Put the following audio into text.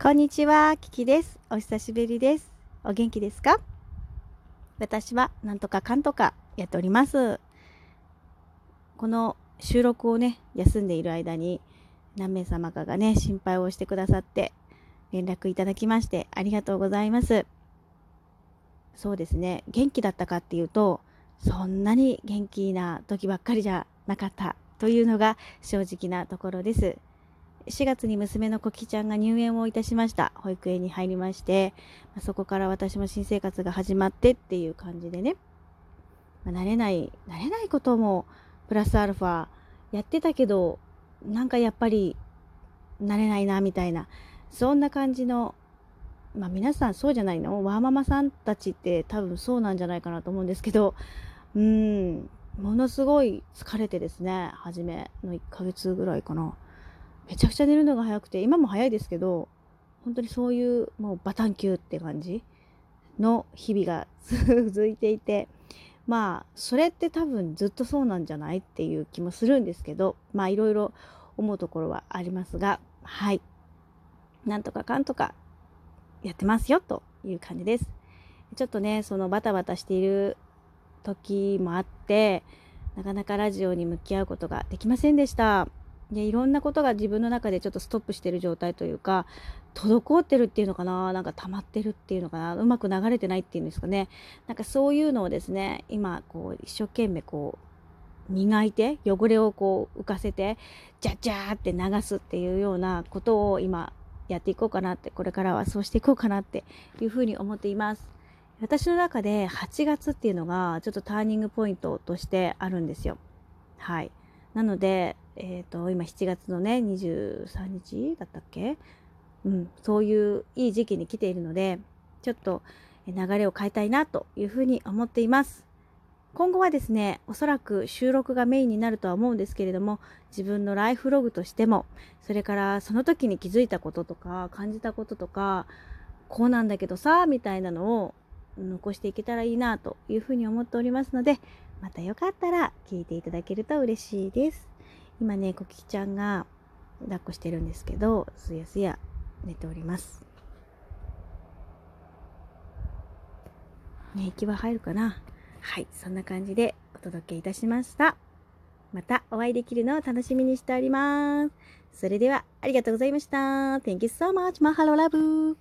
こんにちは、キキです。お久しぶりです。お元気ですか？私はなんとかかんとかやっております。この収録をね、休んでいる間に何名様かがね、心配をしてくださって連絡いただきましてありがとうございます。そうですね、元気だったかっていうと、そんなに元気な時ばっかりじゃなかったというのが正直なところです。4月に娘のコキちゃんが入園をいたしました。保育園に入りまして、まそこから私も新生活が始まってっていう感じでね、ま慣れない、慣れないこともプラスアルファやってたけど、なんかやっぱり慣れないなみたいな、そんな感じの、まあ皆さんそうじゃないの？ワーママさんたちって多分そうなんじゃないかなと思うんですけど、うん、ものすごい疲れてですね、初めの1ヶ月ぐらいかな。めちゃくちゃ寝るのが早くて、今も早いですけど、本当にそういうもうバタンキューって感じの日々が続いていて、まあ、それって多分ずっとそうなんじゃないっていう気もするんですけど、まあいろいろ思うところはありますが、はい。なんとかかんとかやってますよという感じです。ちょっとね、そのバタバタしている時もあって、なかなかラジオに向き合うことができませんでした。でいろんなことが自分の中でちょっとストップしてる状態というか滞ってるっていうのかななんか溜まってるっていうのかなうまく流れてないっていうんですかね。なんかそういうのをですね今こう一生懸命こう磨いて汚れをこう浮かせてジャッジャーって流すっていうようなことを今やっていこうかなってこれからはそうしていこうかなっていうふうに思っています。私の中で8月っていうのがちょっとターニングポイントとしてあるんですよ。はい。なのでえー、と今7月のね23日だったっけ、うん、そういういい時期に来ているのでちょっと流れを変えたいなというふうに思っています。今後はですねおそらく収録がメインになるとは思うんですけれども自分のライフログとしてもそれからその時に気づいたこととか感じたこととかこうなんだけどさみたいなのを残していけたらいいなというふうに思っておりますのでまたよかったら聞いていただけると嬉しいです。今ねコキちゃんが抱っこしてるんですけどすやすや寝ております。ね息は入るかな？はいそんな感じでお届けいたしました。またお会いできるのを楽しみにしております。それではありがとうございました。Thank you so much. マハロラブ